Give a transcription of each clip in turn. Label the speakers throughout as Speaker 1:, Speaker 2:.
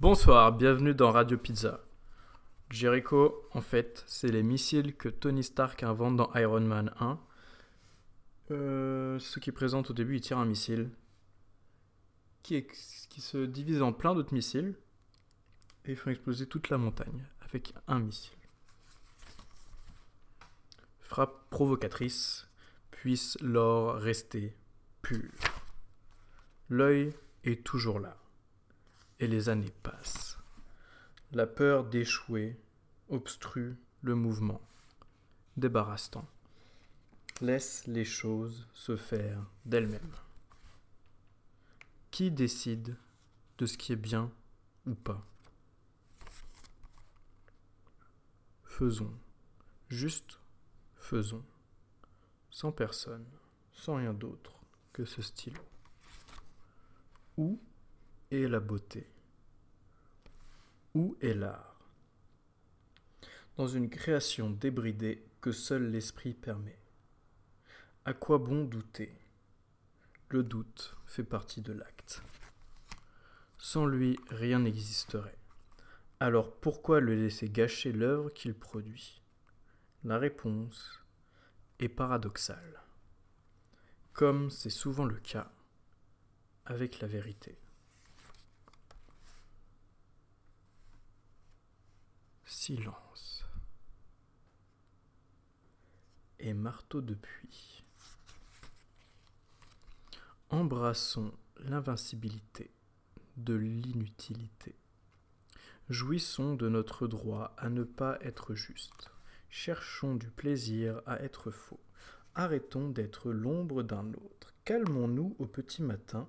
Speaker 1: Bonsoir, bienvenue dans Radio Pizza. Jericho, en fait, c'est les missiles que Tony Stark invente dans Iron Man 1. Euh, ce qui présente au début, il tire un missile qui, se divise en plein d'autres missiles et font exploser toute la montagne avec un missile. Frappe provocatrice, puisse l'or rester pur. L'œil est toujours là et les années passent. La peur d'échouer obstrue le mouvement, débarrassant. Laisse les choses se faire d'elles-mêmes. Qui décide de ce qui est bien ou pas? Faisons, juste faisons, sans personne, sans rien d'autre que ce stylo. Où est la beauté Où est l'art? Dans une création débridée que seul l'esprit permet. À quoi bon douter? Le doute fait partie de l'acte. Sans lui, rien n'existerait. Alors pourquoi le laisser gâcher l'œuvre qu'il produit? La réponse est paradoxale, comme c'est souvent le cas avec la vérité. Silence. Et marteau de puits. Embrassons l'invincibilité de l'inutilité. Jouissons de notre droit à ne pas être juste. Cherchons du plaisir à être faux. Arrêtons d'être l'ombre d'un autre. Calmons-nous au petit matin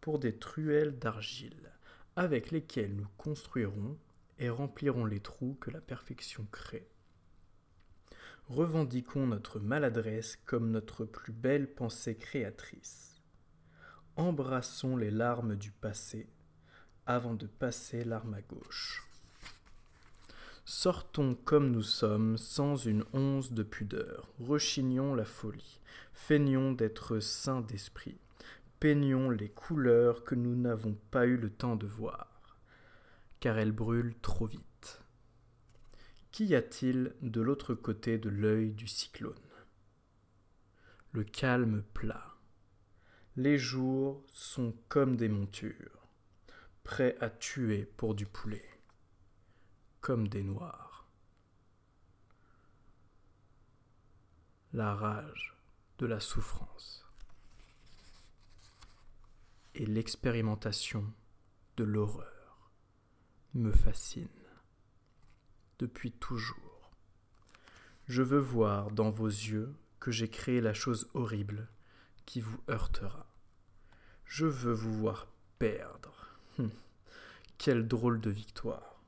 Speaker 1: pour des truelles d'argile, avec lesquelles nous construirons et remplirons les trous que la perfection crée. Revendiquons notre maladresse comme notre plus belle pensée créatrice. Embrassons les larmes du passé avant de passer l'arme à gauche. Sortons comme nous sommes, sans une once de pudeur, rechignons la folie, feignons d'être saints d'esprit, peignons les couleurs que nous n'avons pas eu le temps de voir, car elles brûlent trop vite. Qu'y a-t-il de l'autre côté de l'œil du cyclone? Le calme plat. Les jours sont comme des montures, prêts à tuer pour du poulet, comme des noirs. La rage de la souffrance et l'expérimentation de l'horreur me fascinent depuis toujours. Je veux voir dans vos yeux que j'ai créé la chose horrible qui vous heurtera. Je veux vous voir perdre. Hum, Quelle drôle de victoire.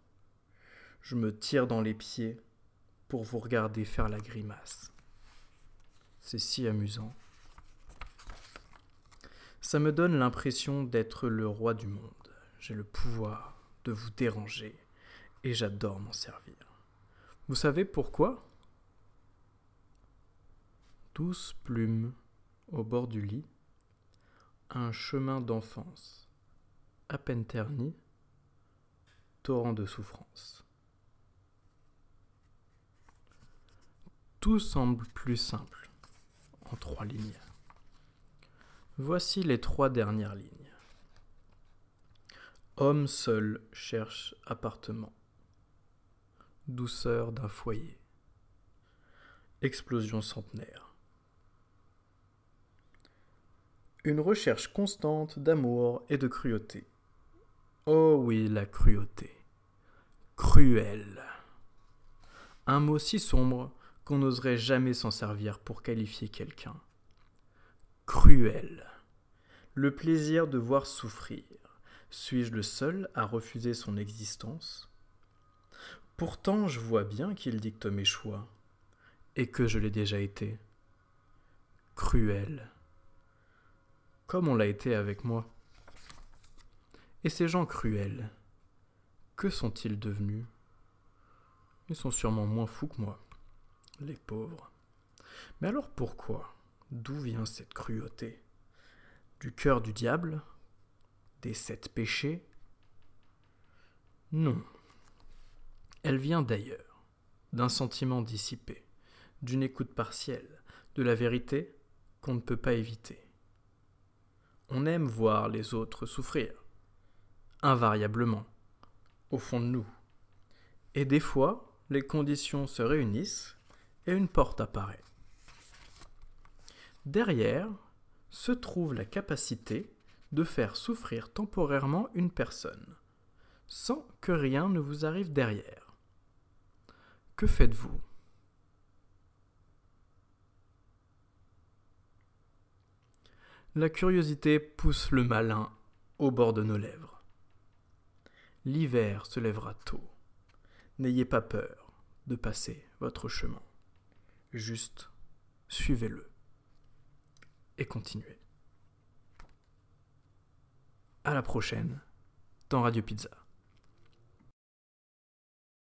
Speaker 1: Je me tire dans les pieds pour vous regarder faire la grimace. C'est si amusant. Ça me donne l'impression d'être le roi du monde. J'ai le pouvoir de vous déranger et j'adore m'en servir. Vous savez pourquoi? Douce plume au bord du lit, un chemin d'enfance, à peine terni, torrent de souffrance. Tout semble plus simple en trois lignes. Voici les trois dernières lignes. Homme seul cherche appartement. Douceur d'un foyer. Explosion centenaire. Une recherche constante d'amour et de cruauté. Oh oui, la cruauté. Cruel. Un mot si sombre qu'on n'oserait jamais s'en servir pour qualifier quelqu'un. Cruel. Le plaisir de voir souffrir. Suis-je le seul à refuser son existence? Pourtant, je vois bien qu'il dicte mes choix, et que je l'ai déjà été. Cruel. Comme on l'a été avec moi. Et ces gens cruels, que sont-ils devenus? Ils sont sûrement moins fous que moi, les pauvres. Mais alors pourquoi? D'où vient cette cruauté? Du cœur du diable? Des sept péchés Non. Elle vient d'ailleurs, d'un sentiment dissipé, d'une écoute partielle, de la vérité qu'on ne peut pas éviter. On aime voir les autres souffrir, invariablement, au fond de nous. Et des fois, les conditions se réunissent et une porte apparaît. Derrière se trouve la capacité de faire souffrir temporairement une personne, sans que rien ne vous arrive derrière. Que faites-vous? La curiosité pousse le malin au bord de nos lèvres. L'hiver se lèvera tôt. N'ayez pas peur de passer votre chemin. Juste suivez-le et continuez. À la prochaine dans Radio Pizza.